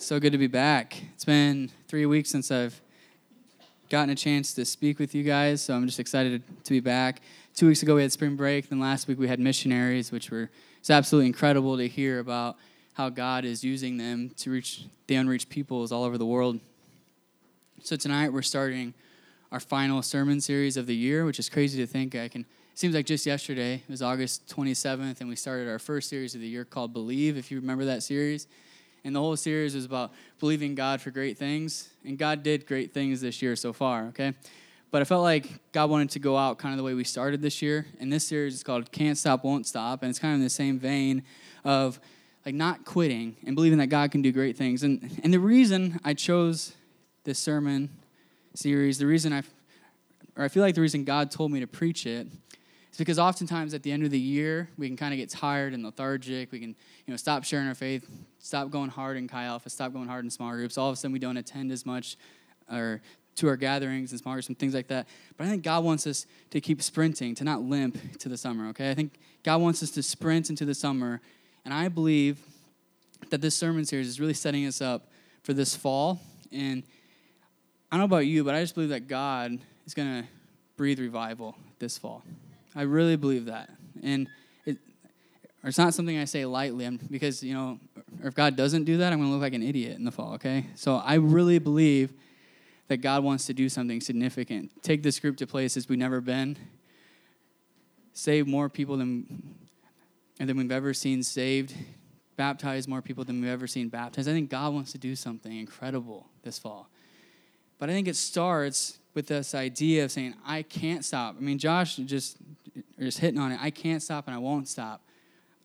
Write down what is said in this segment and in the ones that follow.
So good to be back. It's been three weeks since I've gotten a chance to speak with you guys, so I'm just excited to be back. Two weeks ago we had spring break, then last week we had missionaries, which were it's absolutely incredible to hear about how God is using them to reach the unreached peoples all over the world. So tonight we're starting our final sermon series of the year, which is crazy to think I can. Seems like just yesterday it was August 27th, and we started our first series of the year called Believe. If you remember that series, and the whole series was about believing God for great things, and God did great things this year so far. Okay, but I felt like God wanted to go out kind of the way we started this year, and this series is called "Can't Stop, Won't Stop," and it's kind of in the same vein of like not quitting and believing that God can do great things. And and the reason I chose this sermon series, the reason I, or I feel like the reason God told me to preach it is because oftentimes at the end of the year, we can kind of get tired and lethargic. We can, you know, stop sharing our faith, stop going hard in Chi Alpha, stop going hard in small groups. All of a sudden, we don't attend as much or to our gatherings and small groups and things like that. But I think God wants us to keep sprinting, to not limp to the summer, okay? I think God wants us to sprint into the summer. And I believe that this sermon series is really setting us up for this fall. And I don't know about you, but I just believe that God is going to breathe revival this fall. I really believe that. And it, it's not something I say lightly because, you know, if God doesn't do that, I'm going to look like an idiot in the fall, okay? So I really believe that God wants to do something significant. Take this group to places we've never been, save more people than, than we've ever seen saved, baptize more people than we've ever seen baptized. I think God wants to do something incredible this fall. But I think it starts with this idea of saying, I can't stop. I mean, Josh just, just hitting on it. I can't stop and I won't stop.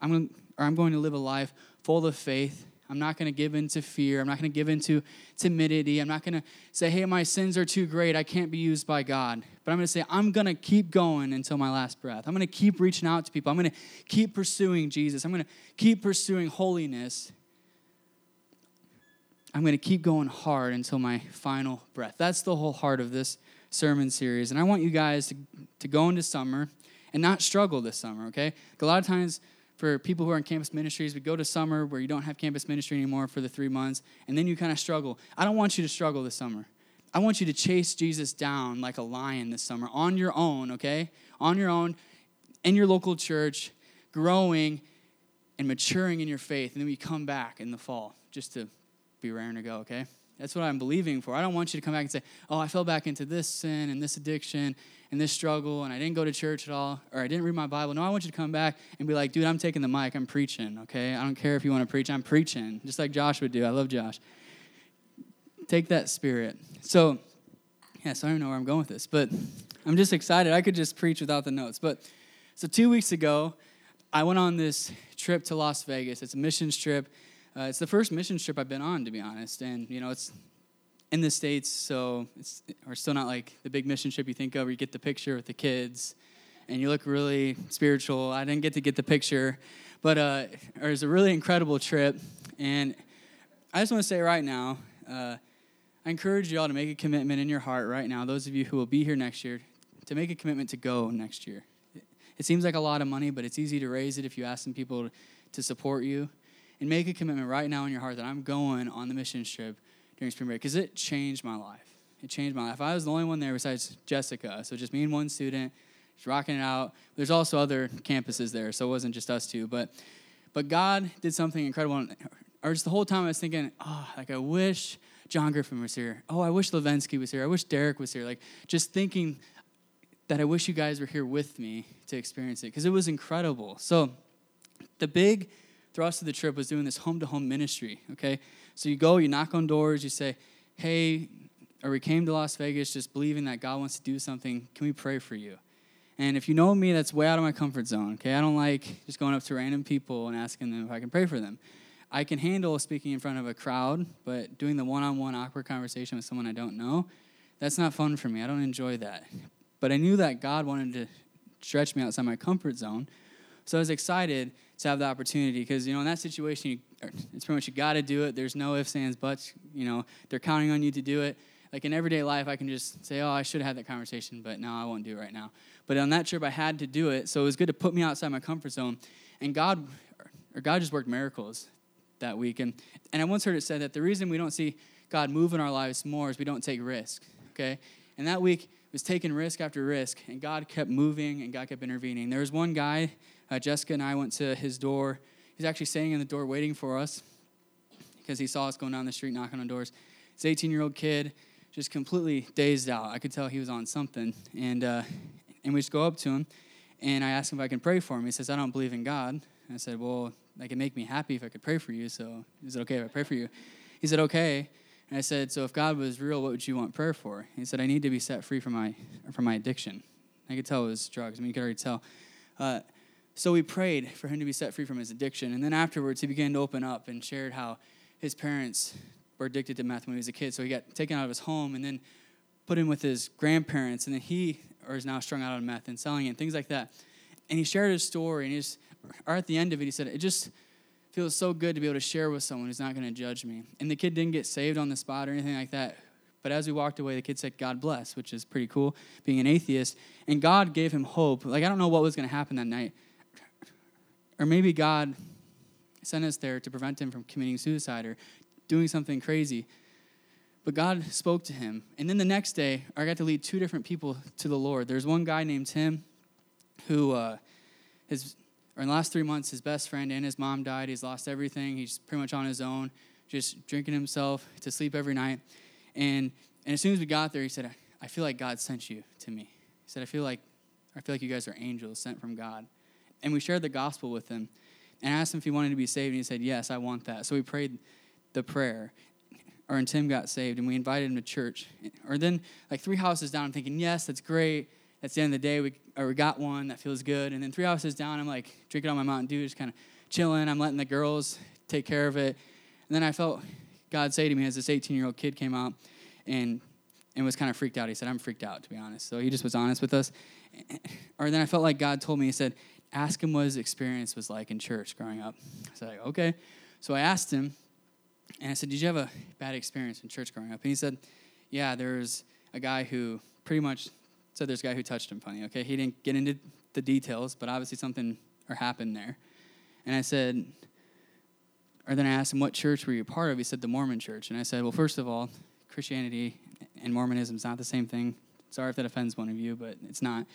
I'm going, or I'm going to live a life full of faith. I'm not going to give in to fear. I'm not going to give in to timidity. I'm not going to say, hey, my sins are too great. I can't be used by God. But I'm going to say, I'm going to keep going until my last breath. I'm going to keep reaching out to people. I'm going to keep pursuing Jesus. I'm going to keep pursuing holiness I'm going to keep going hard until my final breath. That's the whole heart of this sermon series. And I want you guys to, to go into summer and not struggle this summer, okay? A lot of times for people who are in campus ministries, we go to summer where you don't have campus ministry anymore for the three months, and then you kind of struggle. I don't want you to struggle this summer. I want you to chase Jesus down like a lion this summer on your own, okay? On your own, in your local church, growing and maturing in your faith. And then we come back in the fall just to be raring to go, okay? That's what I'm believing for. I don't want you to come back and say, oh, I fell back into this sin and this addiction and this struggle and I didn't go to church at all or I didn't read my Bible. No, I want you to come back and be like, dude, I'm taking the mic. I'm preaching, okay? I don't care if you want to preach. I'm preaching, just like Josh would do. I love Josh. Take that spirit. So, yeah, so I don't know where I'm going with this, but I'm just excited. I could just preach without the notes. But so two weeks ago, I went on this trip to Las Vegas. It's a missions trip uh, it's the first mission trip I've been on, to be honest, and you know it's in the states, so it's we're still not like the big mission trip you think of, where you get the picture with the kids, and you look really spiritual. I didn't get to get the picture, but uh, it was a really incredible trip, and I just want to say right now, uh, I encourage you all to make a commitment in your heart right now. Those of you who will be here next year, to make a commitment to go next year. It seems like a lot of money, but it's easy to raise it if you ask some people to support you and make a commitment right now in your heart that I'm going on the mission trip during spring break because it changed my life. It changed my life. I was the only one there besides Jessica, so just me and one student, just rocking it out. There's also other campuses there, so it wasn't just us two. But but God did something incredible. Or just the whole time I was thinking, oh, like I wish John Griffin was here. Oh, I wish Levensky was here. I wish Derek was here. Like just thinking that I wish you guys were here with me to experience it because it was incredible. So the big thrust of the trip was doing this home to home ministry, okay? So you go, you knock on doors, you say, hey, or we came to Las Vegas just believing that God wants to do something. Can we pray for you? And if you know me, that's way out of my comfort zone, okay? I don't like just going up to random people and asking them if I can pray for them. I can handle speaking in front of a crowd, but doing the one on one awkward conversation with someone I don't know, that's not fun for me. I don't enjoy that. But I knew that God wanted to stretch me outside my comfort zone. So I was excited to have the opportunity because you know in that situation you, er, it's pretty much you got to do it there's no ifs ands buts you know they're counting on you to do it like in everyday life i can just say oh i should have had that conversation but no i won't do it right now but on that trip i had to do it so it was good to put me outside my comfort zone and god or god just worked miracles that week. And, and I once heard it said that the reason we don't see God move in our lives more is we don't take risk, okay? And that week was taking risk after risk, and God kept moving and God kept intervening. There was one guy, uh, Jessica and I went to his door. He's actually standing in the door waiting for us because he saw us going down the street knocking on doors. He's 18 year old kid, just completely dazed out. I could tell he was on something. And, uh, and we just go up to him, and I ask him if I can pray for him. He says, I don't believe in God. I said, Well, that could make me happy if I could pray for you. So is it okay if I pray for you? He said, Okay. And I said, So if God was real, what would you want prayer for? He said, I need to be set free from my from my addiction. I could tell it was drugs. I mean, you could already tell. Uh, so we prayed for him to be set free from his addiction. And then afterwards, he began to open up and shared how his parents were addicted to meth when he was a kid. So he got taken out of his home and then put in with his grandparents. And then he or is now strung out on meth and selling it, things like that. And he shared his story. And he just, or at the end of it, he said, It just feels so good to be able to share with someone who's not going to judge me. And the kid didn't get saved on the spot or anything like that. But as we walked away, the kid said, God bless, which is pretty cool, being an atheist. And God gave him hope. Like, I don't know what was going to happen that night. Or maybe God sent us there to prevent him from committing suicide or doing something crazy. But God spoke to him. And then the next day, I got to lead two different people to the Lord. There's one guy named Tim who, uh, his, or in the last three months, his best friend and his mom died. He's lost everything. He's pretty much on his own, just drinking himself to sleep every night. And, and as soon as we got there, he said, I feel like God sent you to me. He said, I feel like, I feel like you guys are angels sent from God. And we shared the gospel with him and asked him if he wanted to be saved. And he said, Yes, I want that. So we prayed the prayer. Or and Tim got saved, and we invited him to church. Or then, like three houses down, I'm thinking, Yes, that's great. That's the end of the day. We, or we got one that feels good. And then three houses down, I'm like drinking on my Mountain Dew, just kind of chilling. I'm letting the girls take care of it. And then I felt God say to me as this 18 year old kid came out and and was kind of freaked out. He said, I'm freaked out, to be honest. So he just was honest with us. Or then I felt like God told me, He said, ask him what his experience was like in church growing up. I said, okay. So I asked him, and I said, Did you have a bad experience in church growing up? And he said, Yeah, there's a guy who pretty much said there's a guy who touched him funny, okay? He didn't get into the details, but obviously something or happened there. And I said, or then I asked him, What church were you part of? He said, The Mormon church. And I said, Well, first of all, Christianity and Mormonism is not the same thing. Sorry if that offends one of you, but it's not.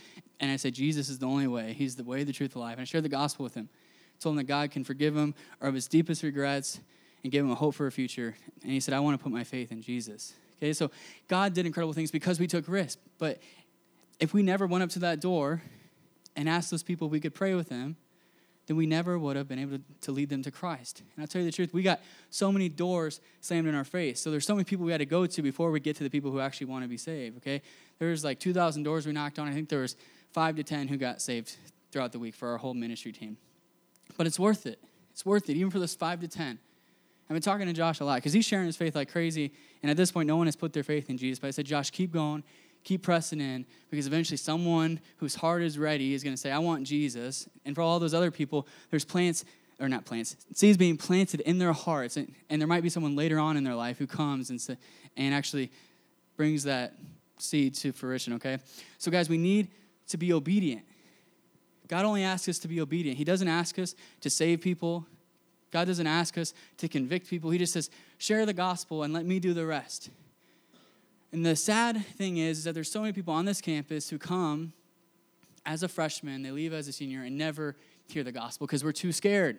And I said, Jesus is the only way. He's the way, the truth, the life. And I shared the gospel with him. I told him that God can forgive him of his deepest regrets and give him a hope for a future. And he said, I want to put my faith in Jesus. Okay, so God did incredible things because we took risks. But if we never went up to that door and asked those people if we could pray with them, then we never would have been able to lead them to Christ. And I'll tell you the truth, we got so many doors slammed in our face. So there's so many people we had to go to before we get to the people who actually want to be saved, okay? There's like 2,000 doors we knocked on. I think there was five to 10 who got saved throughout the week for our whole ministry team. But it's worth it. It's worth it, even for those five to 10. I've been talking to Josh a lot because he's sharing his faith like crazy. And at this point, no one has put their faith in Jesus. But I said, Josh, keep going keep pressing in because eventually someone whose heart is ready is going to say, I want Jesus. And for all those other people, there's plants, or not plants, seeds being planted in their hearts. And, and there might be someone later on in their life who comes and, and actually brings that seed to fruition, okay? So, guys, we need to be obedient. God only asks us to be obedient. He doesn't ask us to save people. God doesn't ask us to convict people. He just says, share the gospel and let me do the rest. And the sad thing is, is that there's so many people on this campus who come as a freshman, they leave as a senior, and never hear the gospel because we're too scared.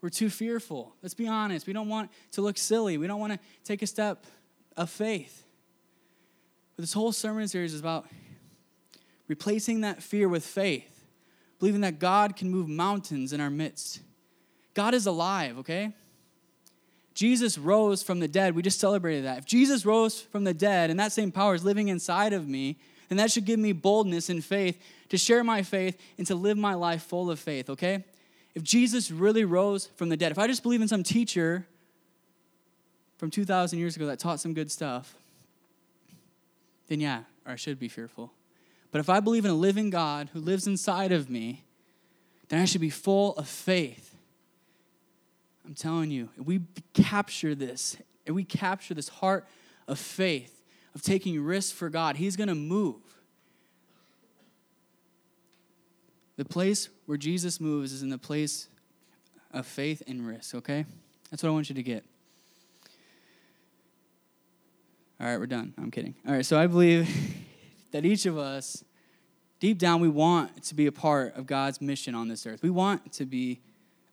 We're too fearful. Let's be honest. We don't want to look silly. We don't want to take a step of faith. But this whole sermon series is about replacing that fear with faith, believing that God can move mountains in our midst. God is alive, okay? Jesus rose from the dead. We just celebrated that. If Jesus rose from the dead and that same power is living inside of me, then that should give me boldness and faith to share my faith and to live my life full of faith, okay? If Jesus really rose from the dead, if I just believe in some teacher from 2,000 years ago that taught some good stuff, then yeah, or I should be fearful. But if I believe in a living God who lives inside of me, then I should be full of faith I'm telling you, if we capture this, if we capture this heart of faith, of taking risks for God, He's going to move. The place where Jesus moves is in the place of faith and risk, okay? That's what I want you to get. All right, we're done. I'm kidding. All right, so I believe that each of us, deep down, we want to be a part of God's mission on this earth. We want to be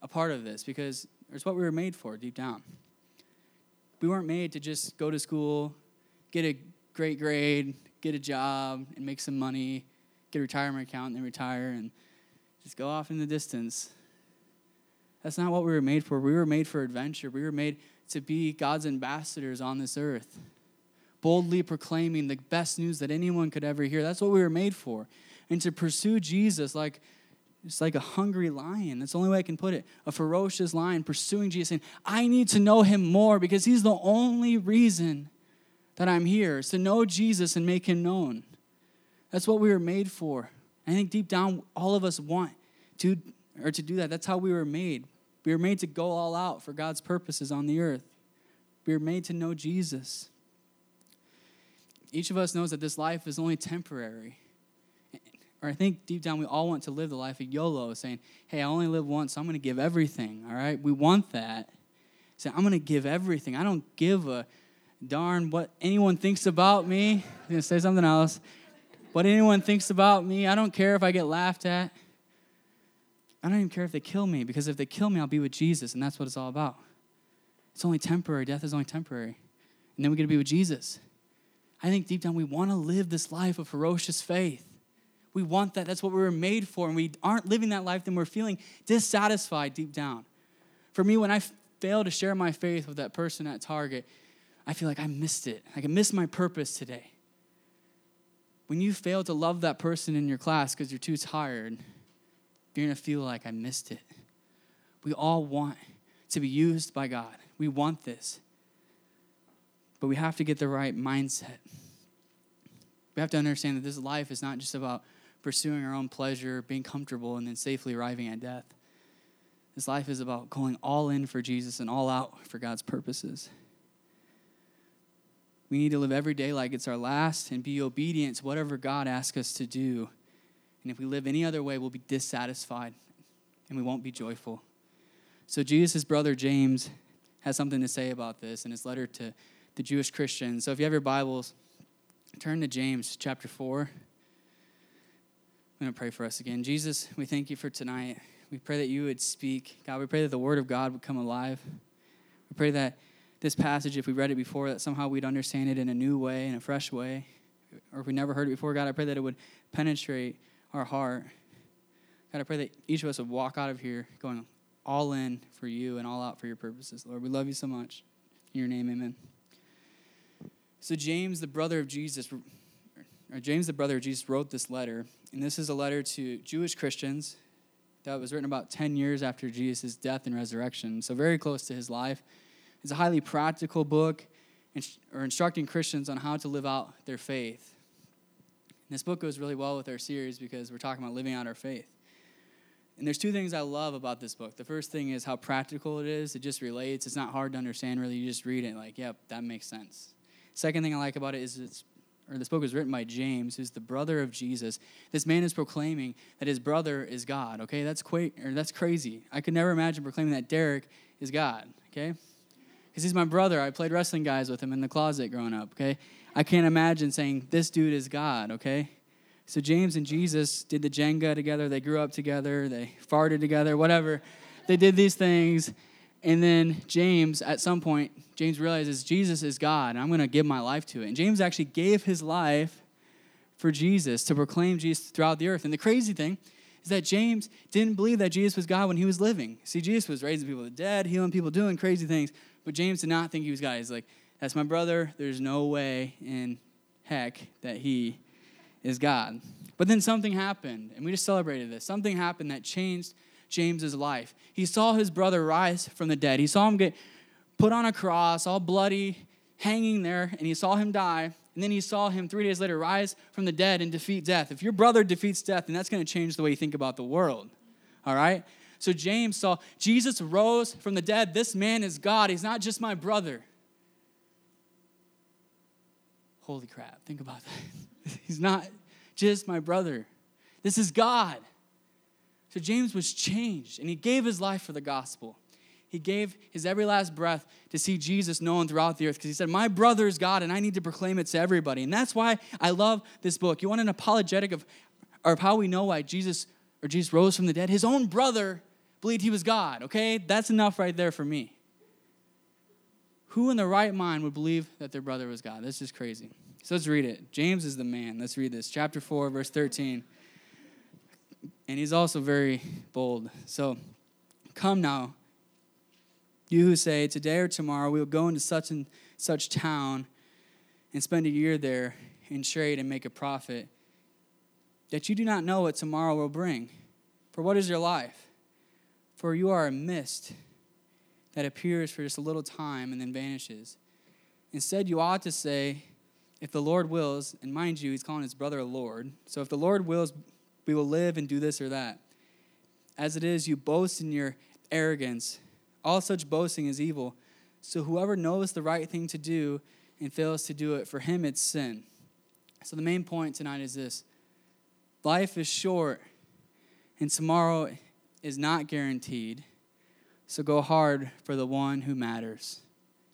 a part of this because it's what we were made for deep down. We weren't made to just go to school, get a great grade, get a job, and make some money, get a retirement account, and then retire and just go off in the distance. That's not what we were made for. We were made for adventure. We were made to be God's ambassadors on this earth, boldly proclaiming the best news that anyone could ever hear. That's what we were made for. And to pursue Jesus like it's like a hungry lion. That's the only way I can put it. A ferocious lion pursuing Jesus, saying, I need to know him more because he's the only reason that I'm here, is to know Jesus and make him known. That's what we were made for. I think deep down, all of us want to, or to do that. That's how we were made. We were made to go all out for God's purposes on the earth. We were made to know Jesus. Each of us knows that this life is only temporary or I think deep down we all want to live the life of YOLO, saying, hey, I only live once, so I'm going to give everything, all right? We want that. Say, I'm going to give everything. I don't give a darn what anyone thinks about me. I'm going to say something else. What anyone thinks about me, I don't care if I get laughed at. I don't even care if they kill me, because if they kill me, I'll be with Jesus, and that's what it's all about. It's only temporary. Death is only temporary. And then we're going to be with Jesus. I think deep down we want to live this life of ferocious faith. We want that. That's what we were made for. And we aren't living that life, then we're feeling dissatisfied deep down. For me, when I fail to share my faith with that person at Target, I feel like I missed it. Like I missed my purpose today. When you fail to love that person in your class because you're too tired, you're going to feel like I missed it. We all want to be used by God. We want this. But we have to get the right mindset. We have to understand that this life is not just about pursuing our own pleasure, being comfortable, and then safely arriving at death. This life is about going all in for Jesus and all out for God's purposes. We need to live every day like it's our last and be obedient to whatever God asks us to do. And if we live any other way, we'll be dissatisfied and we won't be joyful. So, Jesus' brother James has something to say about this in his letter to the Jewish Christians. So, if you have your Bibles, turn to James chapter 4. I'm going to pray for us again. Jesus, we thank you for tonight. We pray that you would speak. God, we pray that the word of God would come alive. We pray that this passage, if we read it before, that somehow we'd understand it in a new way, in a fresh way. Or if we never heard it before, God, I pray that it would penetrate our heart. God, I pray that each of us would walk out of here going all in for you and all out for your purposes. Lord, we love you so much. In your name, amen. So, James, the brother of Jesus, or James, the brother of Jesus, wrote this letter and this is a letter to Jewish Christians that was written about 10 years after Jesus' death and resurrection, so very close to his life. It's a highly practical book or instructing Christians on how to live out their faith. And this book goes really well with our series because we're talking about living out our faith. And there's two things I love about this book. The first thing is how practical it is. It just relates. It's not hard to understand, really. You just read it, like, yep, that makes sense. Second thing I like about it is it's or this book was written by James, who's the brother of Jesus. This man is proclaiming that his brother is God. Okay, that's quite or that's crazy. I could never imagine proclaiming that Derek is God. Okay, because he's my brother. I played wrestling guys with him in the closet growing up. Okay, I can't imagine saying this dude is God. Okay, so James and Jesus did the Jenga together. They grew up together. They farted together. Whatever, they did these things, and then James, at some point, James realizes Jesus is God, and I'm going to give my life to it. And James actually gave his life for Jesus to proclaim Jesus throughout the earth. And the crazy thing is that James didn't believe that Jesus was God when he was living. See, Jesus was raising people to dead, healing people, doing crazy things, but James did not think he was God. He's like, that's my brother. There's no way in heck that he is God. But then something happened, and we just celebrated this. Something happened that changed James's life. He saw his brother rise from the dead. He saw him get put on a cross, all bloody, hanging there, and he saw him die. And then he saw him three days later rise from the dead and defeat death. If your brother defeats death, then that's going to change the way you think about the world. All right? So James saw Jesus rose from the dead. This man is God. He's not just my brother. Holy crap, think about that. He's not just my brother. This is God. So James was changed, and he gave his life for the gospel. He gave his every last breath to see Jesus known throughout the earth because he said, My brother is God, and I need to proclaim it to everybody. And that's why I love this book. You want an apologetic of, of how we know why Jesus or Jesus rose from the dead? His own brother believed he was God, okay? That's enough right there for me. Who in the right mind would believe that their brother was God? That's just crazy. So let's read it. James is the man. Let's read this. Chapter 4, verse 13. And he's also very bold. So, come now, you who say, Today or tomorrow we will go into such and such town and spend a year there and trade and make a profit, that you do not know what tomorrow will bring. For what is your life? For you are a mist that appears for just a little time and then vanishes. Instead, you ought to say, If the Lord wills, and mind you, he's calling his brother Lord. So if the Lord wills, we will live and do this or that. As it is, you boast in your arrogance. All such boasting is evil. So whoever knows the right thing to do and fails to do it, for him it's sin. So the main point tonight is this life is short, and tomorrow is not guaranteed. So go hard for the one who matters.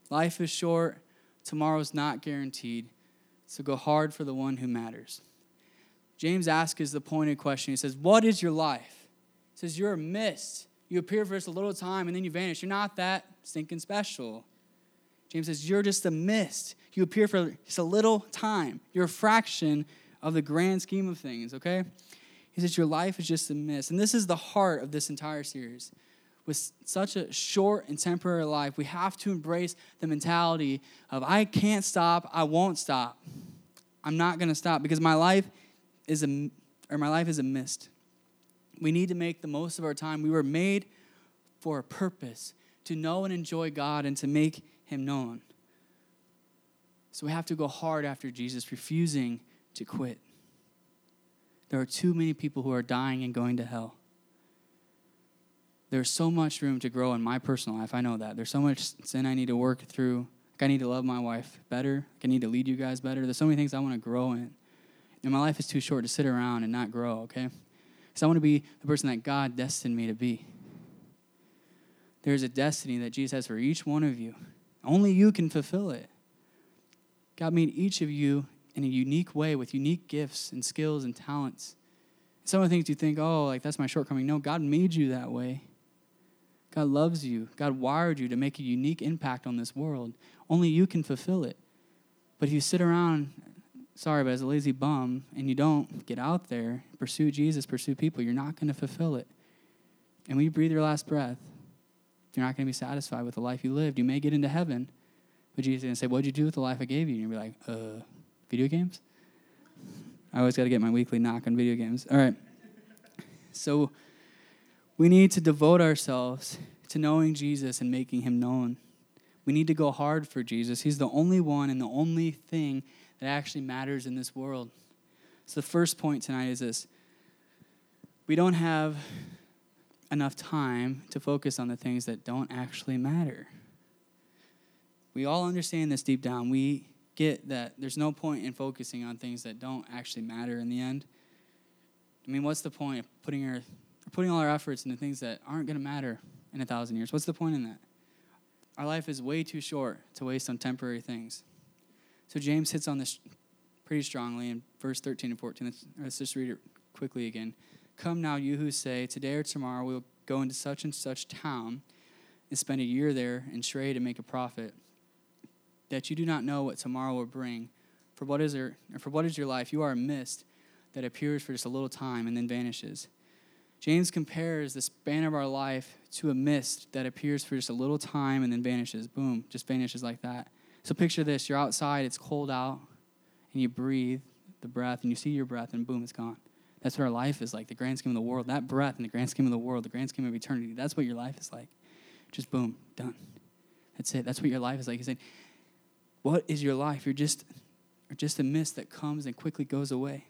Life is short, tomorrow's not guaranteed. So go hard for the one who matters. James asks us the pointed question. He says, What is your life? He says, You're a mist. You appear for just a little time and then you vanish. You're not that stinking special. James says, You're just a mist. You appear for just a little time. You're a fraction of the grand scheme of things, okay? He says, Your life is just a mist. And this is the heart of this entire series. With such a short and temporary life, we have to embrace the mentality of, I can't stop, I won't stop. I'm not going to stop because my life is a, or my life is a mist. We need to make the most of our time. We were made for a purpose to know and enjoy God and to make Him known. So we have to go hard after Jesus, refusing to quit. There are too many people who are dying and going to hell. There's so much room to grow in my personal life. I know that. There's so much sin I need to work through. Like I need to love my wife better. Like I need to lead you guys better. There's so many things I want to grow in. And my life is too short to sit around and not grow, okay? Because I want to be the person that God destined me to be. There's a destiny that Jesus has for each one of you. Only you can fulfill it. God made each of you in a unique way with unique gifts and skills and talents. Some of the things you think, oh, like that's my shortcoming. No, God made you that way. God loves you. God wired you to make a unique impact on this world. Only you can fulfill it. But if you sit around sorry, but as a lazy bum and you don't get out there, pursue Jesus, pursue people, you're not going to fulfill it. And when you breathe your last breath, you're not going to be satisfied with the life you lived. You may get into heaven, but Jesus is going to say, What'd you do with the life I gave you? And you'll be like, Uh, video games? I always got to get my weekly knock on video games. All right. So we need to devote ourselves to knowing Jesus and making him known. We need to go hard for Jesus. He's the only one and the only thing that actually matters in this world. So, the first point tonight is this we don't have enough time to focus on the things that don't actually matter. We all understand this deep down. We get that there's no point in focusing on things that don't actually matter in the end. I mean, what's the point of putting our putting all our efforts into things that aren't going to matter in a thousand years? What's the point in that? Our life is way too short to waste on temporary things. So James hits on this pretty strongly in verse 13 and 14. Let's, let's just read it quickly again. Come now, you who say, Today or tomorrow we'll go into such and such town and spend a year there and trade and make a profit, that you do not know what tomorrow will bring. For what is your, for what is your life? You are a mist that appears for just a little time and then vanishes. James compares the span of our life to a mist that appears for just a little time and then vanishes. Boom, just vanishes like that. So picture this you're outside, it's cold out, and you breathe the breath, and you see your breath, and boom, it's gone. That's what our life is like, the grand scheme of the world. That breath in the grand scheme of the world, the grand scheme of eternity, that's what your life is like. Just boom, done. That's it. That's what your life is like. He's saying, What is your life? You're just, you're just a mist that comes and quickly goes away.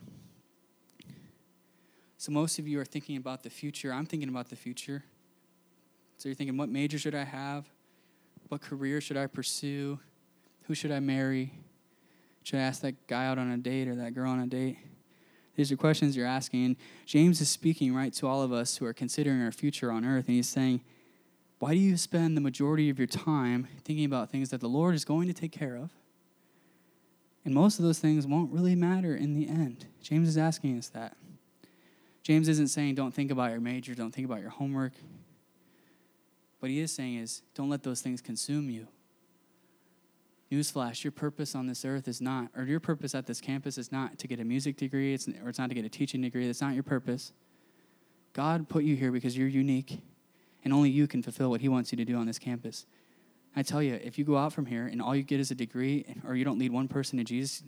So most of you are thinking about the future. I'm thinking about the future. So you're thinking, what major should I have? What career should I pursue? Who should I marry? Should I ask that guy out on a date or that girl on a date? These are questions you're asking. And James is speaking right to all of us who are considering our future on earth. And he's saying, Why do you spend the majority of your time thinking about things that the Lord is going to take care of? And most of those things won't really matter in the end. James is asking us that. James isn't saying don't think about your major, don't think about your homework. What he is saying is don't let those things consume you. Newsflash, your purpose on this earth is not, or your purpose at this campus is not to get a music degree, it's, or it's not to get a teaching degree. That's not your purpose. God put you here because you're unique, and only you can fulfill what He wants you to do on this campus. I tell you, if you go out from here and all you get is a degree, or you don't lead one person to Jesus,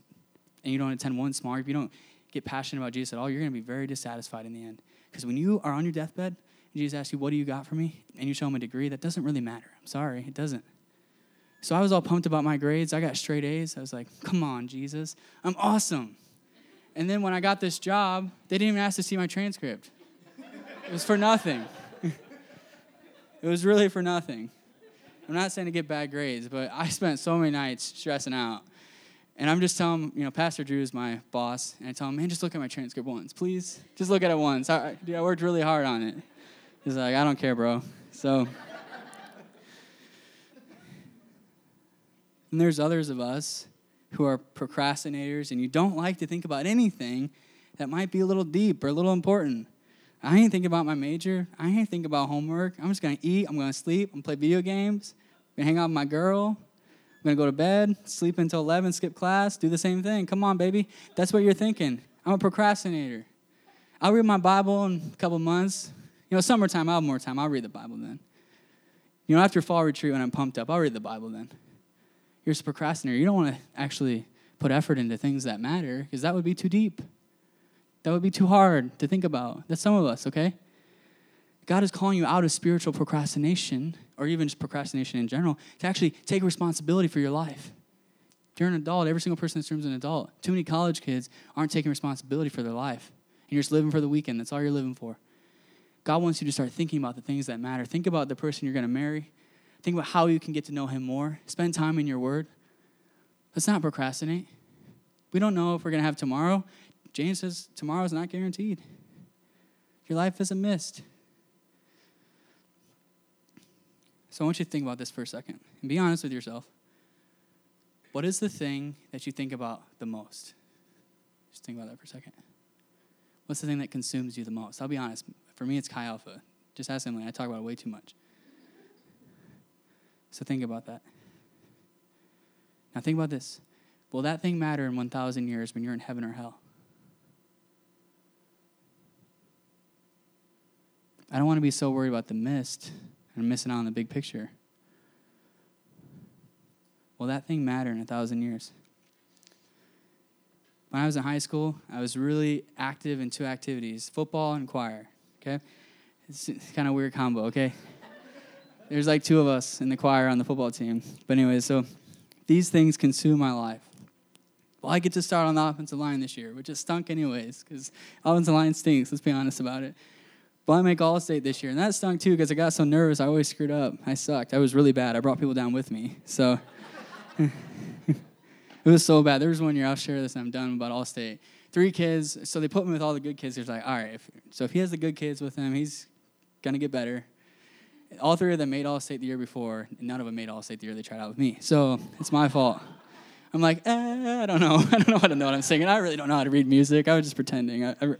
and you don't attend one small group, you don't get passionate about Jesus at all, you're going to be very dissatisfied in the end. Because when you are on your deathbed, and Jesus asks you, What do you got for me? and you show him a degree, that doesn't really matter. I'm sorry, it doesn't. So I was all pumped about my grades. I got straight A's. I was like, Come on, Jesus, I'm awesome. And then when I got this job, they didn't even ask to see my transcript. It was for nothing. it was really for nothing. I'm not saying to get bad grades, but I spent so many nights stressing out. And I'm just telling, you know, Pastor Drew is my boss, and I tell him, man, just look at my transcript once, please. Just look at it once. I, dude, I worked really hard on it. He's like, I don't care, bro. So, and there's others of us who are procrastinators, and you don't like to think about anything that might be a little deep or a little important. I ain't thinking about my major. I ain't thinking about homework. I'm just gonna eat. I'm gonna sleep. I'm gonna play video games. I'm gonna hang out with my girl. I'm gonna go to bed, sleep until 11, skip class, do the same thing. Come on, baby. That's what you're thinking. I'm a procrastinator. I'll read my Bible in a couple months. You know, summertime, I'll have more time. I'll read the Bible then. You know, after fall retreat when I'm pumped up, I'll read the Bible then. You're a procrastinator. You don't want to actually put effort into things that matter because that would be too deep. That would be too hard to think about. That's some of us, okay? God is calling you out of spiritual procrastination, or even just procrastination in general, to actually take responsibility for your life. If you're an adult, every single person in this room is an adult. Too many college kids aren't taking responsibility for their life. And you're just living for the weekend. That's all you're living for. God wants you to start thinking about the things that matter. Think about the person you're going to marry. Think about how you can get to know him more. Spend time in your word. Let's not procrastinate. We don't know if we're going to have tomorrow. James says tomorrow is not guaranteed. Your life is a mist. So I want you to think about this for a second and be honest with yourself. What is the thing that you think about the most? Just think about that for a second. What's the thing that consumes you the most? I'll be honest. For me, it's Chi Alpha. Just ask Emily. I talk about it way too much. So think about that. Now think about this. Will that thing matter in 1,000 years when you're in heaven or hell? I don't want to be so worried about the mist and missing out on the big picture. Will that thing matter in a thousand years? When I was in high school, I was really active in two activities football and choir. Okay? It's kind of a weird combo, okay? There's like two of us in the choir on the football team. But, anyway, so these things consume my life. Well, I get to start on the offensive line this year, which is stunk anyways, because offensive line stinks, let's be honest about it. But I make All State this year, and that stunk too because I got so nervous. I always screwed up. I sucked. I was really bad. I brought people down with me, so it was so bad. There was one year I'll share this, and I'm done about All State. Three kids, so they put me with all the good kids. They're like, all right, if, so if he has the good kids with him, he's gonna get better. All three of them made All State the year before, and none of them made All State the year they tried out with me. So it's my fault. I'm like, eh, I don't know. I don't know how to know what I'm singing. I really don't know how to read music. I was just pretending. I, I,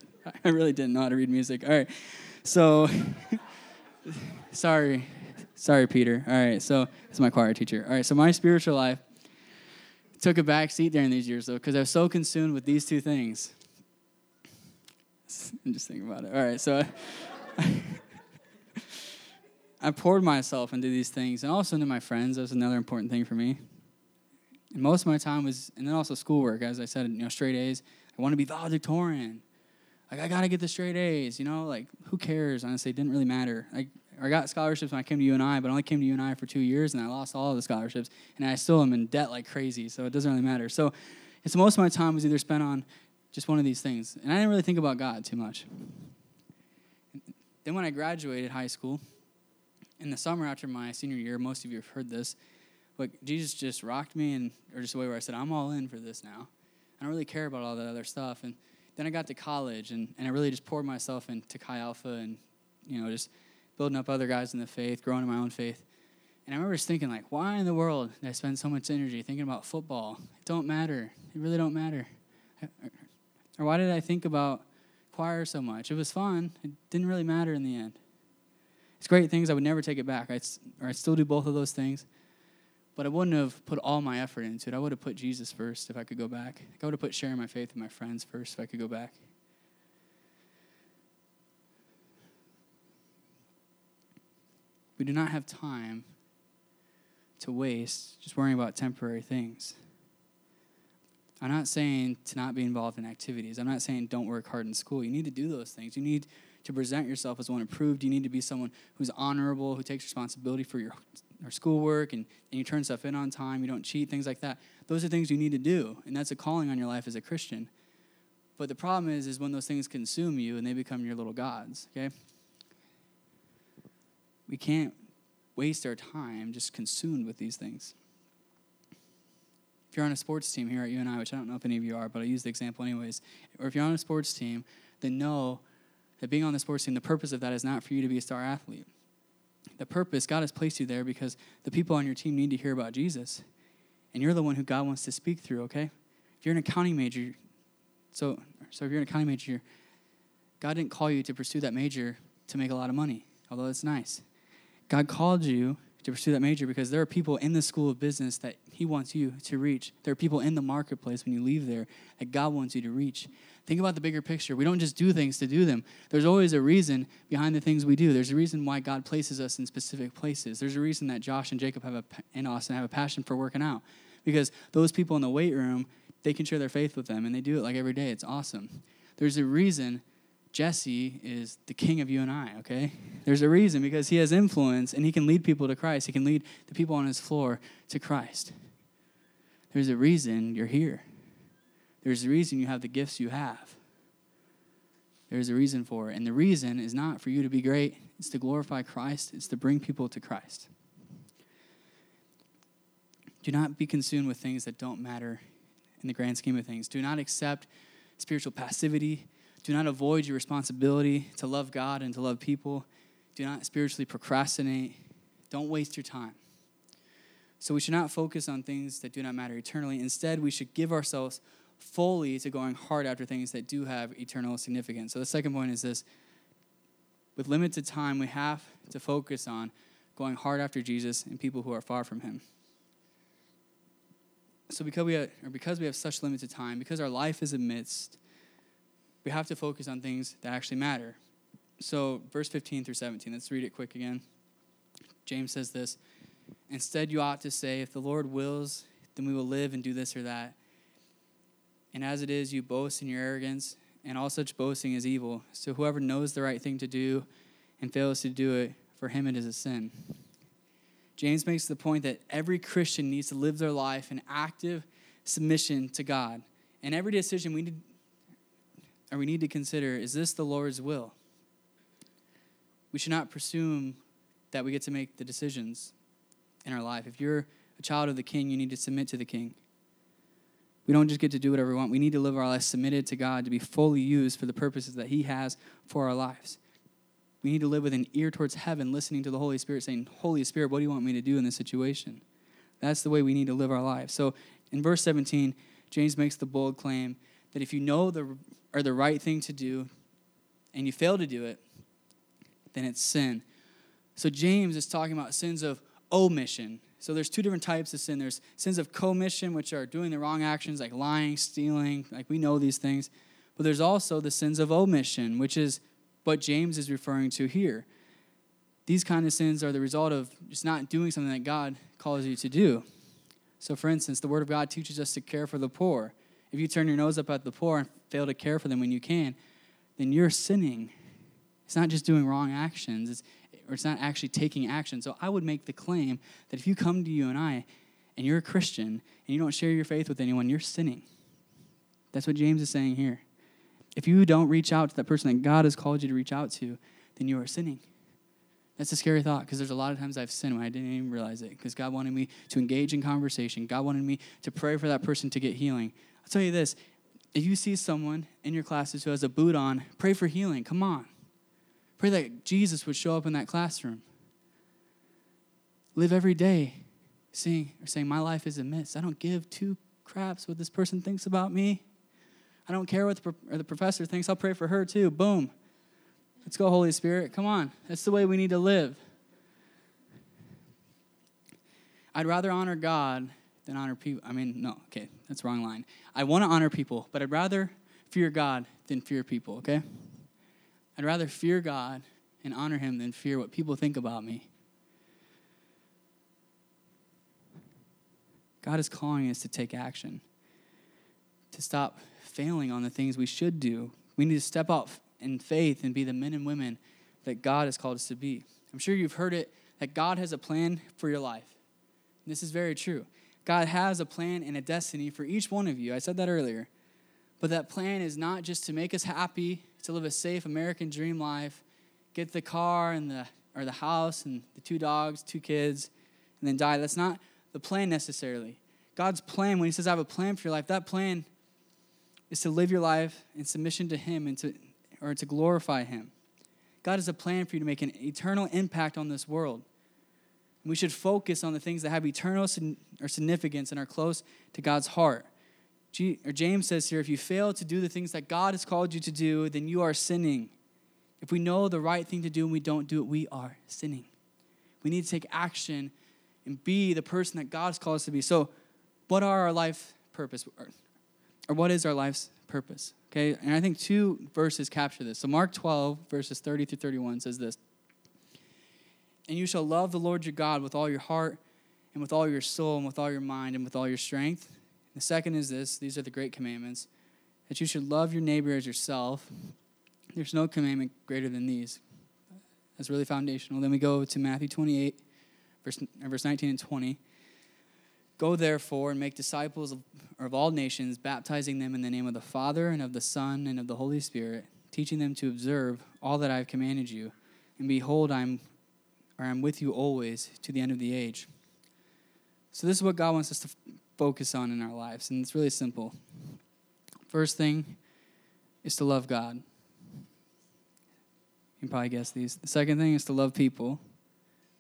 I really didn't know how to read music. All right. So, sorry. Sorry, Peter. All right. So, it's my choir teacher. All right. So, my spiritual life took a back seat during these years, though, because I was so consumed with these two things. I'm just thinking about it. All right. So, I, poured myself into these things and also into my friends. That was another important thing for me. And most of my time was, and then also schoolwork. As I said, you know, straight A's. I want to be valedictorian. Like I gotta get the straight A's, you know. Like who cares? Honestly, it didn't really matter. I I got scholarships when I came to UNI, but I only came to UNI for two years, and I lost all of the scholarships, and I still am in debt like crazy. So it doesn't really matter. So, it's most of my time was either spent on just one of these things, and I didn't really think about God too much. Then when I graduated high school, in the summer after my senior year, most of you have heard this, but Jesus just rocked me, and or just a way where I said, "I'm all in for this now. I don't really care about all that other stuff." And then I got to college and, and I really just poured myself into Chi Alpha and, you know, just building up other guys in the faith, growing in my own faith. And I remember just thinking, like, why in the world did I spend so much energy thinking about football? It don't matter. It really don't matter. Or why did I think about choir so much? It was fun. It didn't really matter in the end. It's great things. I would never take it back. I'd, or I'd still do both of those things. But I wouldn't have put all my effort into it. I would have put Jesus first if I could go back. I would have put sharing my faith with my friends first if I could go back. We do not have time to waste just worrying about temporary things. I'm not saying to not be involved in activities. I'm not saying don't work hard in school. You need to do those things. You need to present yourself as one approved. You need to be someone who's honorable, who takes responsibility for your or schoolwork and, and you turn stuff in on time, you don't cheat, things like that. Those are things you need to do, and that's a calling on your life as a Christian. But the problem is, is when those things consume you and they become your little gods, okay? We can't waste our time just consumed with these things. If you're on a sports team here at UNI, which I don't know if any of you are, but I use the example anyways, or if you're on a sports team, then know that being on the sports team, the purpose of that is not for you to be a star athlete the purpose, God has placed you there because the people on your team need to hear about Jesus. And you're the one who God wants to speak through, okay? If you're an accounting major, so, so if you're an accounting major, God didn't call you to pursue that major to make a lot of money, although it's nice. God called you to pursue that major because there are people in the school of business that He wants you to reach. There are people in the marketplace when you leave there that God wants you to reach. Think about the bigger picture. We don't just do things to do them. There's always a reason behind the things we do. There's a reason why God places us in specific places. There's a reason that Josh and Jacob have a, and Austin have a passion for working out because those people in the weight room, they can share their faith with them and they do it like every day. It's awesome. There's a reason Jesse is the king of UNI, okay? There's a reason because he has influence and he can lead people to Christ. He can lead the people on his floor to Christ. There's a reason you're here. There's a reason you have the gifts you have. There's a reason for it. And the reason is not for you to be great, it's to glorify Christ, it's to bring people to Christ. Do not be consumed with things that don't matter in the grand scheme of things. Do not accept spiritual passivity. Do not avoid your responsibility to love God and to love people. Do not spiritually procrastinate. Don't waste your time. So, we should not focus on things that do not matter eternally. Instead, we should give ourselves fully to going hard after things that do have eternal significance. So the second point is this with limited time, we have to focus on going hard after Jesus and people who are far from him. So because we have, or because we have such limited time, because our life is amidst, we have to focus on things that actually matter. So verse 15 through 17, let's read it quick again. James says this Instead, you ought to say, If the Lord wills, then we will live and do this or that. And as it is, you boast in your arrogance, and all such boasting is evil. So whoever knows the right thing to do and fails to do it, for him it is a sin. James makes the point that every Christian needs to live their life in active submission to God. And every decision we need or we need to consider is this the Lord's will? We should not presume that we get to make the decisions in our life. If you're a child of the king, you need to submit to the king. We don't just get to do whatever we want. We need to live our lives submitted to God to be fully used for the purposes that He has for our lives. We need to live with an ear towards heaven, listening to the Holy Spirit, saying, Holy Spirit, what do you want me to do in this situation? That's the way we need to live our lives. So in verse 17, James makes the bold claim that if you know the or the right thing to do and you fail to do it, then it's sin. So James is talking about sins of omission. So there's two different types of sin. There's sins of commission, which are doing the wrong actions like lying, stealing, like we know these things. But there's also the sins of omission, which is what James is referring to here. These kind of sins are the result of just not doing something that God calls you to do. So, for instance, the Word of God teaches us to care for the poor. If you turn your nose up at the poor and fail to care for them when you can, then you're sinning. It's not just doing wrong actions, it's, or it's not actually taking action. So I would make the claim that if you come to UNI, and you're a Christian and you don't share your faith with anyone, you're sinning. That's what James is saying here. If you don't reach out to that person that God has called you to reach out to, then you are sinning. That's a scary thought because there's a lot of times I've sinned when I didn't even realize it because God wanted me to engage in conversation. God wanted me to pray for that person to get healing. I'll tell you this if you see someone in your classes who has a boot on, pray for healing. Come on. Pray that Jesus would show up in that classroom. Live every day saying or saying my life is a mess. I don't give two craps what this person thinks about me. I don't care what the, the professor thinks. I'll pray for her too. Boom. Let's go, Holy Spirit. Come on. That's the way we need to live. I'd rather honor God than honor people. I mean, no, okay, that's wrong line. I want to honor people, but I'd rather fear God than fear people, okay? I'd rather fear God and honor Him than fear what people think about me. God is calling us to take action, to stop failing on the things we should do. We need to step out in faith and be the men and women that God has called us to be. I'm sure you've heard it that God has a plan for your life. This is very true. God has a plan and a destiny for each one of you. I said that earlier. But that plan is not just to make us happy, to live a safe American dream life, get the car and the or the house and the two dogs, two kids, and then die. That's not the plan necessarily. God's plan, when He says, I have a plan for your life, that plan is to live your life in submission to Him and to or to glorify Him. God has a plan for you to make an eternal impact on this world. We should focus on the things that have eternal or significance and are close to God's heart. G, or James says here if you fail to do the things that God has called you to do, then you are sinning. If we know the right thing to do and we don't do it, we are sinning. We need to take action and be the person that God has called us to be. So, what are our life purpose? Or, or what is our life's purpose? Okay, and I think two verses capture this. So, Mark 12, verses 30 through 31 says this and you shall love the Lord your God with all your heart and with all your soul and with all your mind and with all your strength. The second is this these are the great commandments that you should love your neighbor as yourself. There's no commandment greater than these. That's really foundational. Then we go to Matthew 28, verse, uh, verse 19 and 20. Go therefore and make disciples of, of all nations, baptizing them in the name of the Father and of the Son and of the Holy Spirit, teaching them to observe all that I have commanded you. And behold, I'm or I'm with you always to the end of the age. So, this is what God wants us to f- focus on in our lives, and it's really simple. First thing is to love God. You can probably guess these. The second thing is to love people.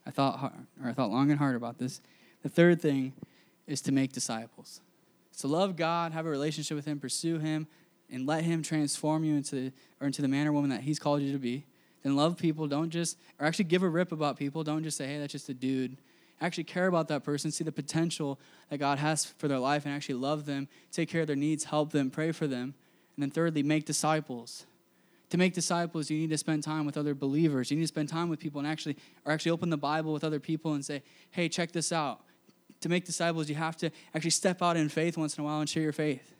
I thought, hard, or I thought long and hard about this. The third thing is to make disciples. to love God, have a relationship with Him, pursue Him, and let Him transform you into, or into the man or woman that He's called you to be then love people. Don't just, or actually give a rip about people. Don't just say, hey, that's just a dude. Actually care about that person, see the potential that God has for their life, and actually love them, take care of their needs, help them, pray for them. And then thirdly, make disciples. To make disciples, you need to spend time with other believers. You need to spend time with people and actually, or actually open the Bible with other people and say, hey, check this out. To make disciples, you have to actually step out in faith once in a while and share your faith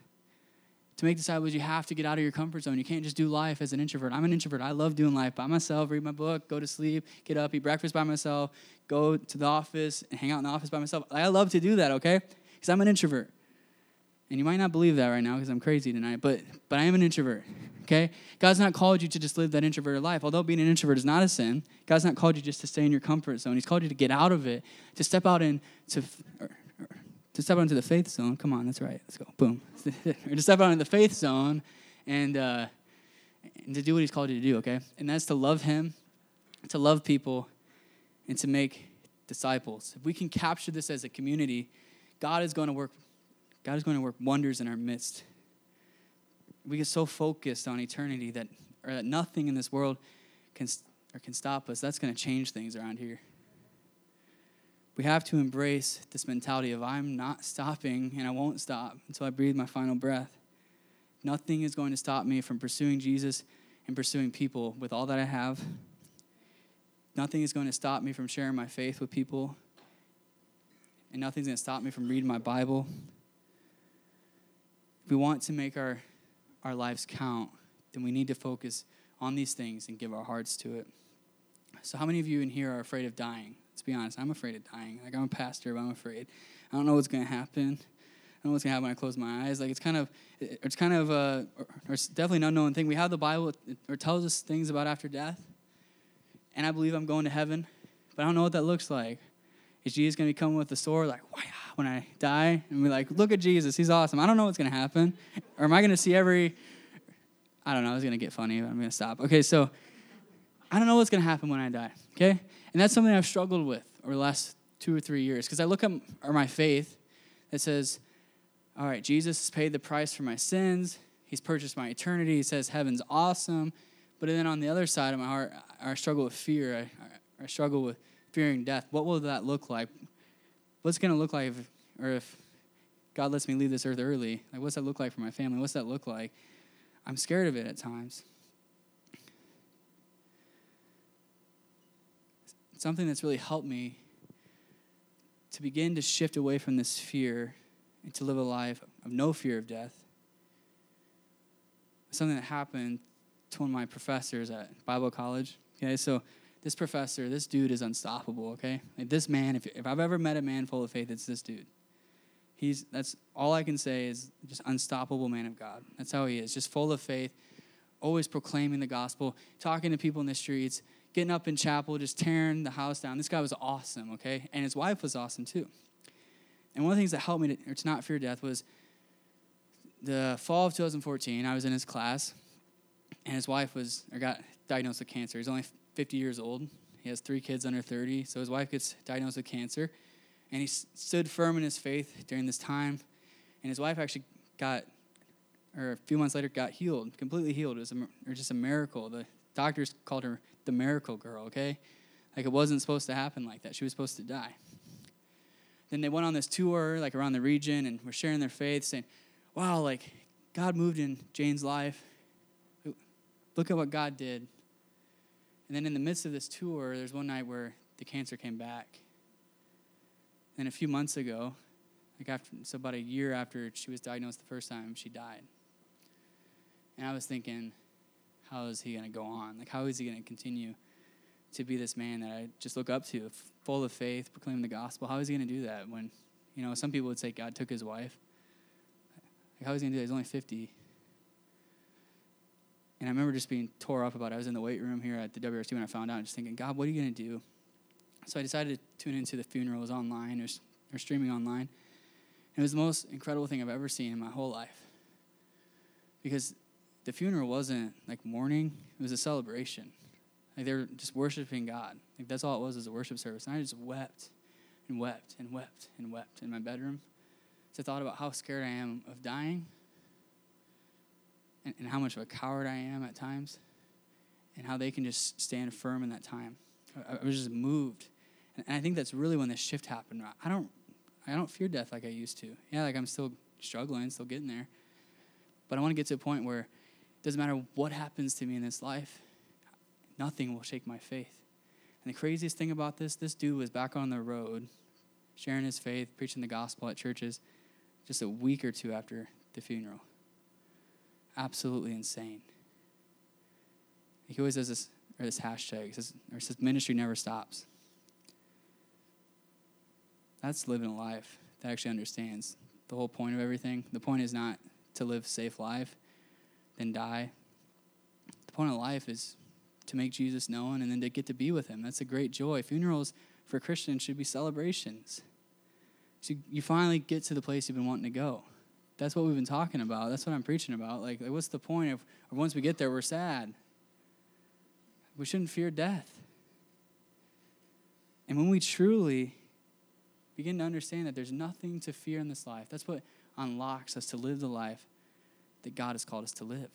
to make disciples, you have to get out of your comfort zone. You can't just do life as an introvert. I'm an introvert. I love doing life by myself, read my book, go to sleep, get up, eat breakfast by myself, go to the office, and hang out in the office by myself. I love to do that, okay? Because I'm an introvert. And you might not believe that right now because I'm crazy tonight, but but I am an introvert. Okay? God's not called you to just live that introverted life. Although being an introvert is not a sin, God's not called you just to stay in your comfort zone. He's called you to get out of it, to step out into to step out into the faith zone. Come on, that's right. Let's go. Boom. to step out into the faith zone and, uh, and to do what He's called you to do, okay? And that's to love Him, to love people, and to make disciples. If we can capture this as a community, God is going to work. God is going to work wonders in our midst. We get so focused on eternity that, or that nothing in this world can, or can stop us. That's going to change things around here we have to embrace this mentality of I'm not stopping and I won't stop until I breathe my final breath. Nothing is going to stop me from pursuing Jesus and pursuing people with all that I have. Nothing is going to stop me from sharing my faith with people. And nothing's going to stop me from reading my Bible. If we want to make our, our lives count, then we need to focus on these things and give our hearts to it. So, how many of you in here are afraid of dying? Let's be honest. I'm afraid of dying. Like I'm a pastor, but I'm afraid. I don't know what's gonna happen. I don't know what's gonna happen when I close my eyes. Like it's kind of, it's kind of, a, or, or it's definitely an unknown thing. We have the Bible, or tells us things about after death, and I believe I'm going to heaven, but I don't know what that looks like. Is Jesus gonna be coming with a sword, like, wow, ah, when I die and be like, look at Jesus, he's awesome. I don't know what's going to happen. Or am I going to see every, I don't know, I was going to get funny, but I'm going to stop. Okay, so I don't know what's going to happen when I die, okay? And that's something I've struggled with over the last two or three years because I look at my faith that says, all right, Jesus has paid the price for my sins. He's purchased my eternity. He says heaven's awesome. But then on the other side of my heart, I struggle with fear. I, I struggle with fearing death. What will that look like? What's going to look like if, or if God lets me leave this earth early? Like, what's that look like for my family? What's that look like? I'm scared of it at times. Something that's really helped me to begin to shift away from this fear and to live a life of no fear of death. Something that happened to one of my professors at Bible college. Okay, so this professor, this dude is unstoppable, okay? Like this man, if, if I've ever met a man full of faith, it's this dude. He's that's all I can say is just unstoppable man of God. That's how he is, just full of faith, always proclaiming the gospel, talking to people in the streets, getting up in chapel, just tearing the house down. This guy was awesome, okay? And his wife was awesome too. And one of the things that helped me to, to not fear death was the fall of 2014. I was in his class, and his wife was or got diagnosed with cancer. He's only 50 years old. He has three kids under 30. So his wife gets diagnosed with cancer, and he stood firm in his faith during this time. And his wife actually got, or a few months later, got healed, completely healed. It was a, or just a miracle. The doctors called her the miracle girl. Okay, like it wasn't supposed to happen like that. She was supposed to die. Then they went on this tour, like around the region, and were sharing their faith, saying, "Wow, like God moved in Jane's life. Look at what God did." And then in the midst of this tour, there's one night where the cancer came back. And a few months ago, like after, so about a year after she was diagnosed the first time, she died. And I was thinking, how is he going to go on? Like, how is he going to continue to be this man that I just look up to, full of faith, proclaiming the gospel? How is he going to do that when, you know, some people would say God took his wife? Like, how is he going to do that? He's only 50. And I remember just being tore up about it. I was in the weight room here at the WRC when I found out, just thinking, God, what are you going to do? So I decided to tune into the funeral. It was online or, or streaming online. And it was the most incredible thing I've ever seen in my whole life. Because the funeral wasn't like mourning, it was a celebration. Like they were just worshiping God. Like that's all it was, was a worship service. And I just wept and wept and wept and wept in my bedroom. So I thought about how scared I am of dying and, and how much of a coward I am at times, and how they can just stand firm in that time. I, I was just moved, and, and I think that's really when the shift happened. I don't, I don't fear death like I used to. Yeah, like I'm still struggling, still getting there, but I want to get to a point where doesn't matter what happens to me in this life, nothing will shake my faith. And the craziest thing about this, this dude was back on the road, sharing his faith, preaching the gospel at churches, just a week or two after the funeral absolutely insane. He always does this, or this hashtag, says, or says ministry never stops. That's living a life that actually understands the whole point of everything. The point is not to live safe life, then die. The point of life is to make Jesus known and then to get to be with him. That's a great joy. Funerals for Christians should be celebrations. So you finally get to the place you've been wanting to go that's what we've been talking about. That's what I'm preaching about. Like, like what's the point of, of once we get there, we're sad? We shouldn't fear death. And when we truly begin to understand that there's nothing to fear in this life, that's what unlocks us to live the life that God has called us to live,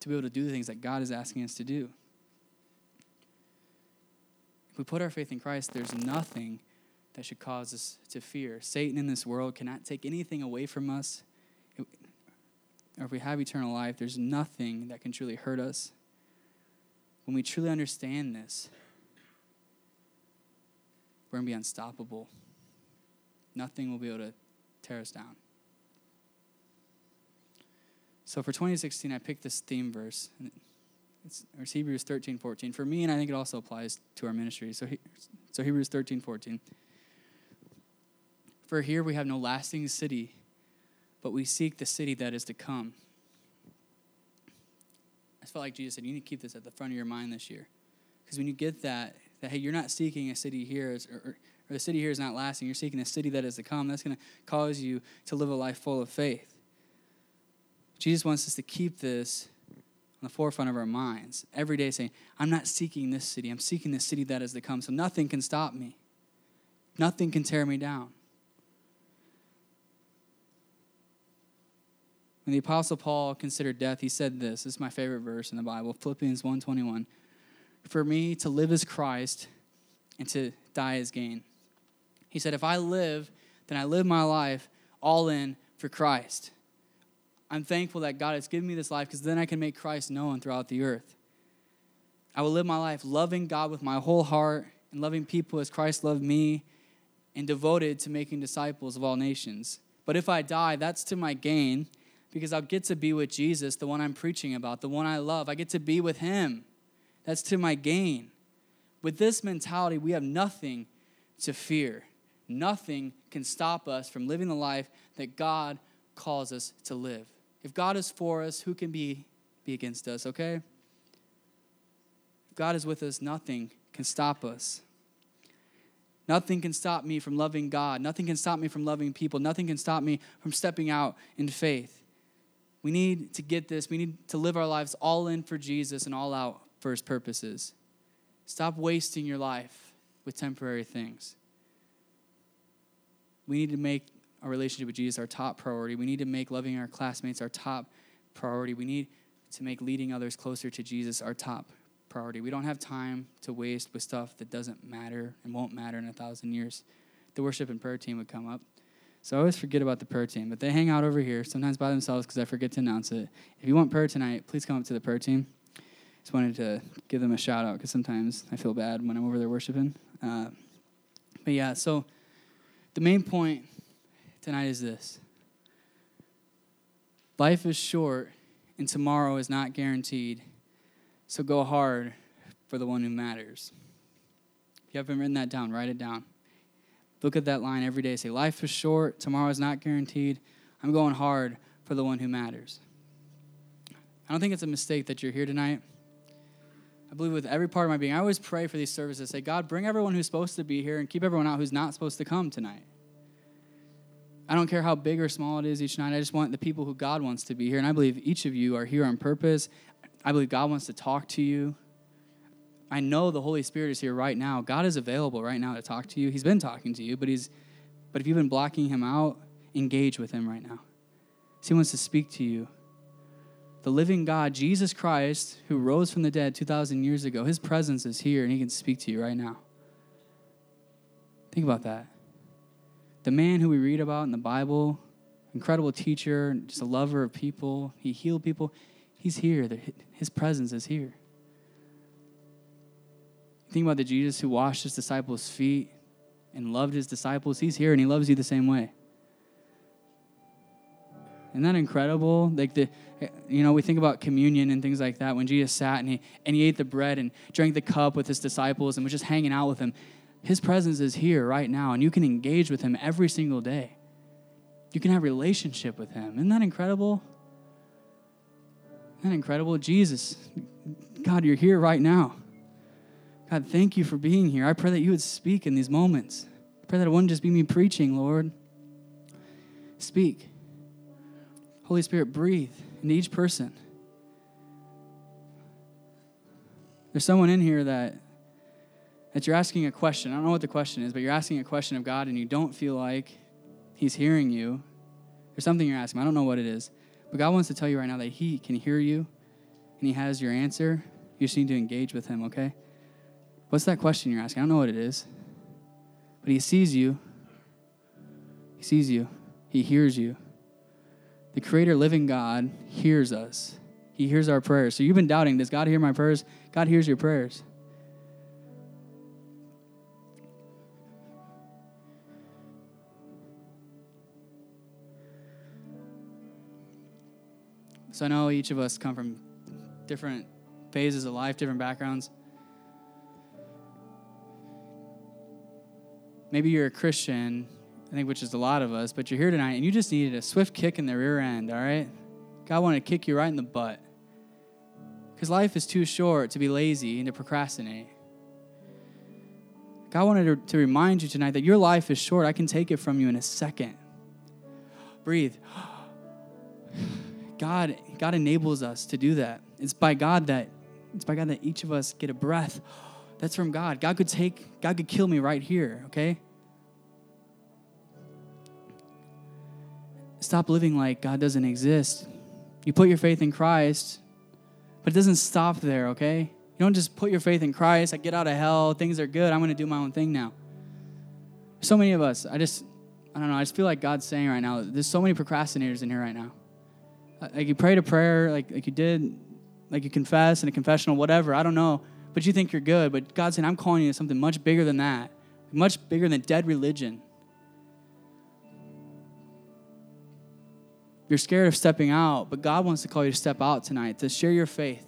to be able to do the things that God is asking us to do. If we put our faith in Christ, there's nothing that should cause us to fear. Satan in this world cannot take anything away from us or if we have eternal life, there's nothing that can truly hurt us. When we truly understand this, we're going to be unstoppable. Nothing will be able to tear us down. So for 2016, I picked this theme verse. It's, it's Hebrews 13, 14. For me, and I think it also applies to our ministry. So, so Hebrews 13, 14. For here we have no lasting city but we seek the city that is to come. I felt like Jesus said, you need to keep this at the front of your mind this year. Because when you get that, that, hey, you're not seeking a city here or, or the city here is not lasting. You're seeking a city that is to come. That's going to cause you to live a life full of faith. Jesus wants us to keep this on the forefront of our minds every day, saying, I'm not seeking this city. I'm seeking the city that is to come. So nothing can stop me, nothing can tear me down. When the apostle Paul considered death, he said this. This is my favorite verse in the Bible, Philippians 1:21. For me to live is Christ and to die is gain. He said, If I live, then I live my life all in for Christ. I'm thankful that God has given me this life because then I can make Christ known throughout the earth. I will live my life loving God with my whole heart and loving people as Christ loved me and devoted to making disciples of all nations. But if I die, that's to my gain because I'll get to be with Jesus, the one I'm preaching about, the one I love. I get to be with him. That's to my gain. With this mentality, we have nothing to fear. Nothing can stop us from living the life that God calls us to live. If God is for us, who can be, be against us, okay? If God is with us, nothing can stop us. Nothing can stop me from loving God. Nothing can stop me from loving people. Nothing can stop me from stepping out in faith. We need to get this. We need to live our lives all in for Jesus and all out for his purposes. Stop wasting your life with temporary things. We need to make our relationship with Jesus our top priority. We need to make loving our classmates our top priority. We need to make leading others closer to Jesus our top priority. We don't have time to waste with stuff that doesn't matter and won't matter in a thousand years. The worship and prayer team would come up. So I always forget about the prayer team, but they hang out over here, sometimes by themselves because I forget to announce it. If you want prayer tonight, please come up to the prayer team. Just wanted to give them a shout out because sometimes I feel bad when I'm over there worshiping. Uh, but yeah, so the main point tonight is this life is short and tomorrow is not guaranteed. So go hard for the one who matters. If you haven't written that down, write it down. Look at that line every day. Say, Life is short, tomorrow is not guaranteed. I'm going hard for the one who matters. I don't think it's a mistake that you're here tonight. I believe with every part of my being, I always pray for these services. Say, God, bring everyone who's supposed to be here and keep everyone out who's not supposed to come tonight. I don't care how big or small it is each night. I just want the people who God wants to be here. And I believe each of you are here on purpose. I believe God wants to talk to you. I know the Holy Spirit is here right now. God is available right now to talk to you. He's been talking to you, but he's but if you've been blocking him out, engage with him right now. He wants to speak to you. The living God, Jesus Christ, who rose from the dead 2,000 years ago, his presence is here and he can speak to you right now. Think about that the man who we read about in the Bible, incredible teacher, just a lover of people, he healed people, he's here. His presence is here. Think about the Jesus who washed his disciples' feet and loved his disciples. He's here and he loves you the same way. Isn't that incredible? Like the, you know, we think about communion and things like that. When Jesus sat and he and he ate the bread and drank the cup with his disciples and was just hanging out with them. His presence is here right now, and you can engage with Him every single day. You can have relationship with Him. Isn't that incredible? Isn't that incredible? Jesus, God, you're here right now. God, thank you for being here. I pray that you would speak in these moments. I pray that it wouldn't just be me preaching, Lord. Speak. Holy Spirit, breathe into each person. There's someone in here that that you're asking a question. I don't know what the question is, but you're asking a question of God and you don't feel like He's hearing you. There's something you're asking. I don't know what it is. But God wants to tell you right now that He can hear you and He has your answer. You just need to engage with Him, okay? What's that question you're asking? I don't know what it is. But He sees you. He sees you. He hears you. The Creator, living God, hears us. He hears our prayers. So you've been doubting, does God hear my prayers? God hears your prayers. So I know each of us come from different phases of life, different backgrounds. Maybe you're a Christian, I think, which is a lot of us, but you're here tonight and you just needed a swift kick in the rear end, all right? God wanted to kick you right in the butt. Because life is too short to be lazy and to procrastinate. God wanted to, remind you tonight that your life is short. I can take it from you in a second. Breathe. God, God enables us to do that. It's by God that it's by God that each of us get a breath. That's from God. God could take, God could kill me right here, okay? Stop living like God doesn't exist. You put your faith in Christ, but it doesn't stop there, okay? You don't just put your faith in Christ, I get out of hell, things are good, I'm gonna do my own thing now. So many of us, I just, I don't know, I just feel like God's saying right now, there's so many procrastinators in here right now. Uh, like you prayed a prayer, like, like you did, like you confess in a confessional, whatever, I don't know, but you think you're good. But God's saying, I'm calling you to something much bigger than that, much bigger than dead religion. You're scared of stepping out, but God wants to call you to step out tonight, to share your faith,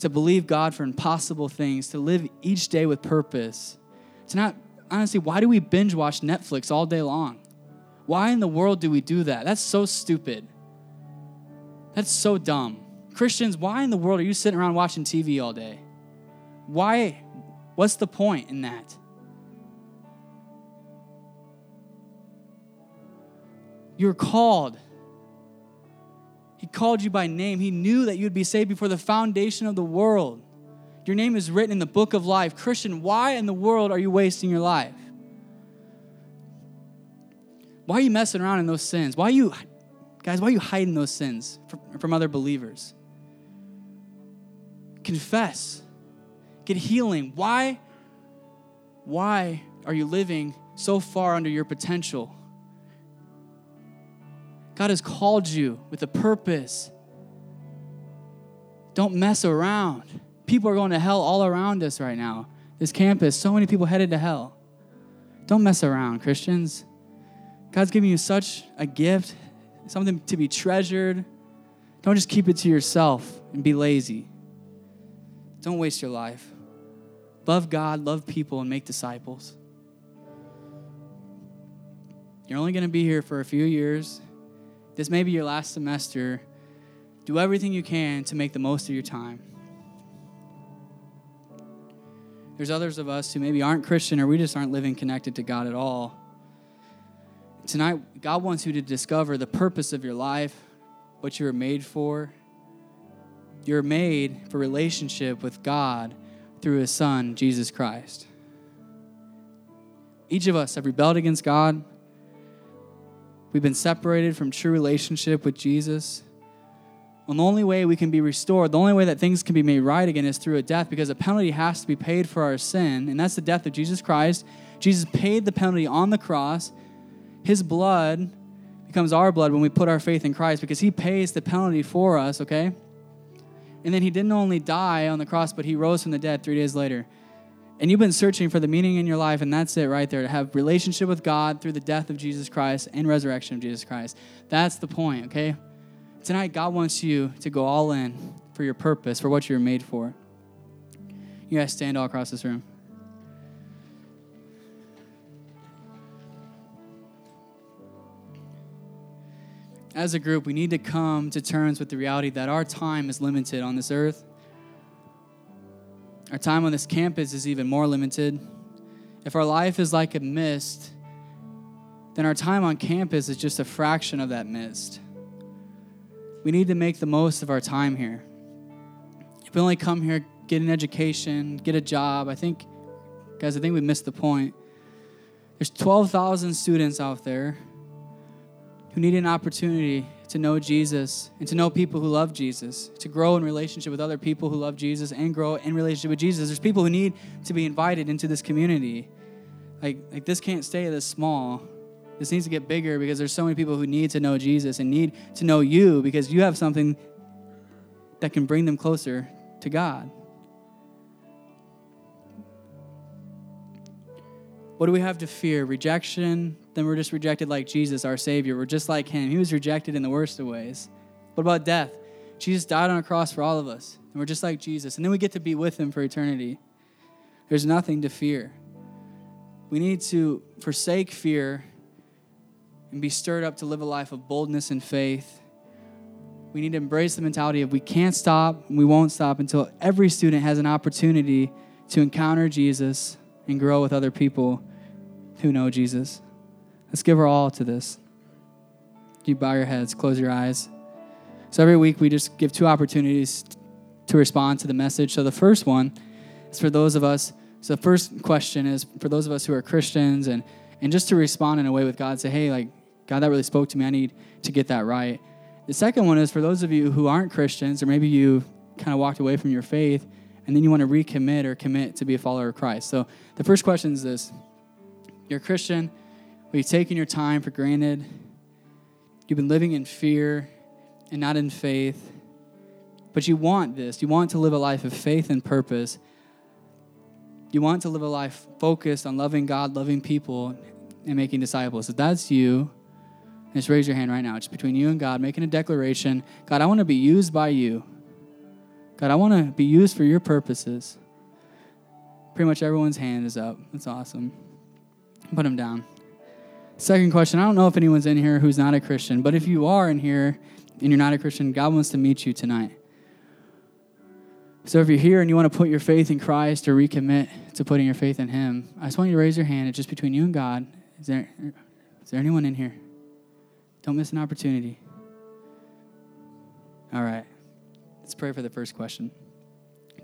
to believe God for impossible things, to live each day with purpose. To not, honestly, why do we binge watch Netflix all day long? Why in the world do we do that? That's so stupid. That's so dumb. Christians, why in the world are you sitting around watching TV all day? Why? What's the point in that? You're called. He called you by name. He knew that you'd be saved before the foundation of the world. Your name is written in the book of life. Christian, why in the world are you wasting your life? Why are you messing around in those sins? Why are you, guys, why are you hiding those sins from, other believers? Confess get healing. Why? Why are you living so far under your potential? God has called you with a purpose. Don't mess around. People are going to hell all around us right now. This campus, so many people headed to hell. Don't mess around, Christians. God's giving you such a gift, something to be treasured. Don't just keep it to yourself and be lazy. Don't waste your life. Love God, love people, and make disciples. You're only going to be here for a few years. This may be your last semester. Do everything you can to make the most of your time. There's others of us who maybe aren't Christian or we just aren't living connected to God at all. Tonight, God wants you to discover the purpose of your life, what you were made for, you're made for relationship with God through his son, Jesus Christ. Each of us have rebelled against God. We've been separated from true relationship with Jesus. And the only way we can be restored, the only way that things can be made right again is through a death because a penalty has to be paid for our sin, and that's the death of Jesus Christ. Jesus paid the penalty on the cross. His blood becomes our blood when we put our faith in Christ because he pays the penalty for us, okay? And then he didn't only die on the cross, but he rose from the dead three days later. And you've been searching for the meaning in your life, and that's it right there to have relationship with God through the death of Jesus Christ and resurrection of Jesus Christ. That's the point, okay? Tonight, God wants you to go all in for your purpose, for what you're made for. You guys stand all across this room. As a group, we need to come to terms with the reality that our time is limited on this earth. Our time on this campus is even more limited. If our life is like a mist, then our time on campus is just a fraction of that mist. We need to make the most of our time here. If we only come here, get an education, get a job, I think, guys, I think we missed the point. There's 12,000 students out there who need an opportunity to know Jesus and to know people who love Jesus, to grow in relationship with other people who love Jesus and grow in relationship with Jesus. There's people who need to be invited into this community. Like, like this can't stay this small. This needs to get bigger because there's so many people who need to know Jesus and need to know you because you have something that can bring them closer to God. What do we have to fear? Rejection, then we're just rejected like Jesus, our Savior. We're just like Him. He was rejected in the worst of ways. What about death? Jesus died on a cross for all of us, and we're just like Jesus. And then we get to be with Him for eternity. There's nothing to fear. We need to forsake fear and be stirred up to live a life of boldness and faith. We need to embrace the mentality of we can't stop and we won't stop until every student has an opportunity to encounter Jesus and grow with other people who know Jesus. Let's give our all to this. You bow your heads, close your eyes. So every week we just give two opportunities to respond to the message. So the first one is for those of us. So the first question is for those of us who are Christians and and just to respond in a way with God, say, hey, like God, that really spoke to me. I need to get that right. The second one is for those of you who aren't Christians, or maybe you kind of walked away from your faith, and then you want to recommit or commit to be a follower of Christ. So the first question is this You're a Christian, but you've taken your time for granted. You've been living in fear and not in faith. But you want this. You want to live a life of faith and purpose. You want to live a life focused on loving God, loving people, and making disciples. If that's you, just raise your hand right now. It's between you and God, making a declaration God, I want to be used by you. God, I want to be used for your purposes. Pretty much everyone's hand is up. That's awesome. Put them down. Second question I don't know if anyone's in here who's not a Christian, but if you are in here and you're not a Christian, God wants to meet you tonight. So if you're here and you want to put your faith in Christ or recommit to putting your faith in Him, I just want you to raise your hand. It's just between you and God. Is there, is there anyone in here? Don't miss an opportunity. All right. Let's pray for the first question.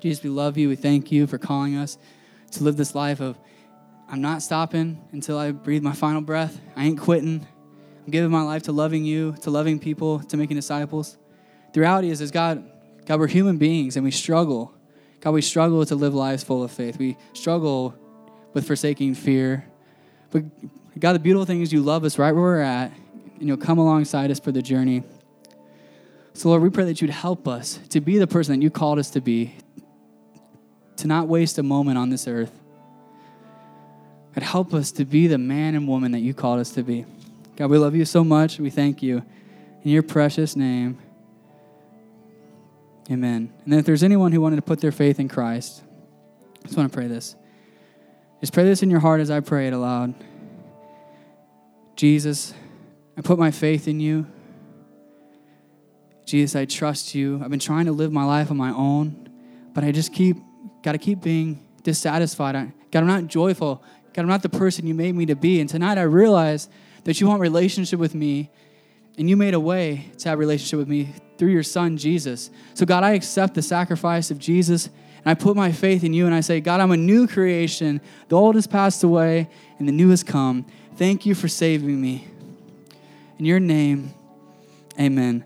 Jesus, we love you. We thank you for calling us to live this life of I'm not stopping until I breathe my final breath. I ain't quitting. I'm giving my life to loving you, to loving people, to making disciples. The reality is, is God, God, we're human beings and we struggle. God, we struggle to live lives full of faith. We struggle with forsaking fear. But God, the beautiful thing is you love us right where we're at and you'll come alongside us for the journey. So, Lord, we pray that you'd help us to be the person that you called us to be, to not waste a moment on this earth. God, help us to be the man and woman that you called us to be. God, we love you so much. We thank you. In your precious name, amen. And then if there's anyone who wanted to put their faith in Christ, I just want to pray this. Just pray this in your heart as I pray it aloud. Jesus, I put my faith in you. Jesus, I trust you. I've been trying to live my life on my own, but I just keep, got to keep being dissatisfied. I, God, I'm not joyful. God, I'm not the person you made me to be. And tonight I realize that you want relationship with me, and you made a way to have relationship with me through your son, Jesus. So, God, I accept the sacrifice of Jesus, and I put my faith in you, and I say, God, I'm a new creation. The old has passed away, and the new has come. Thank you for saving me. In your name, amen.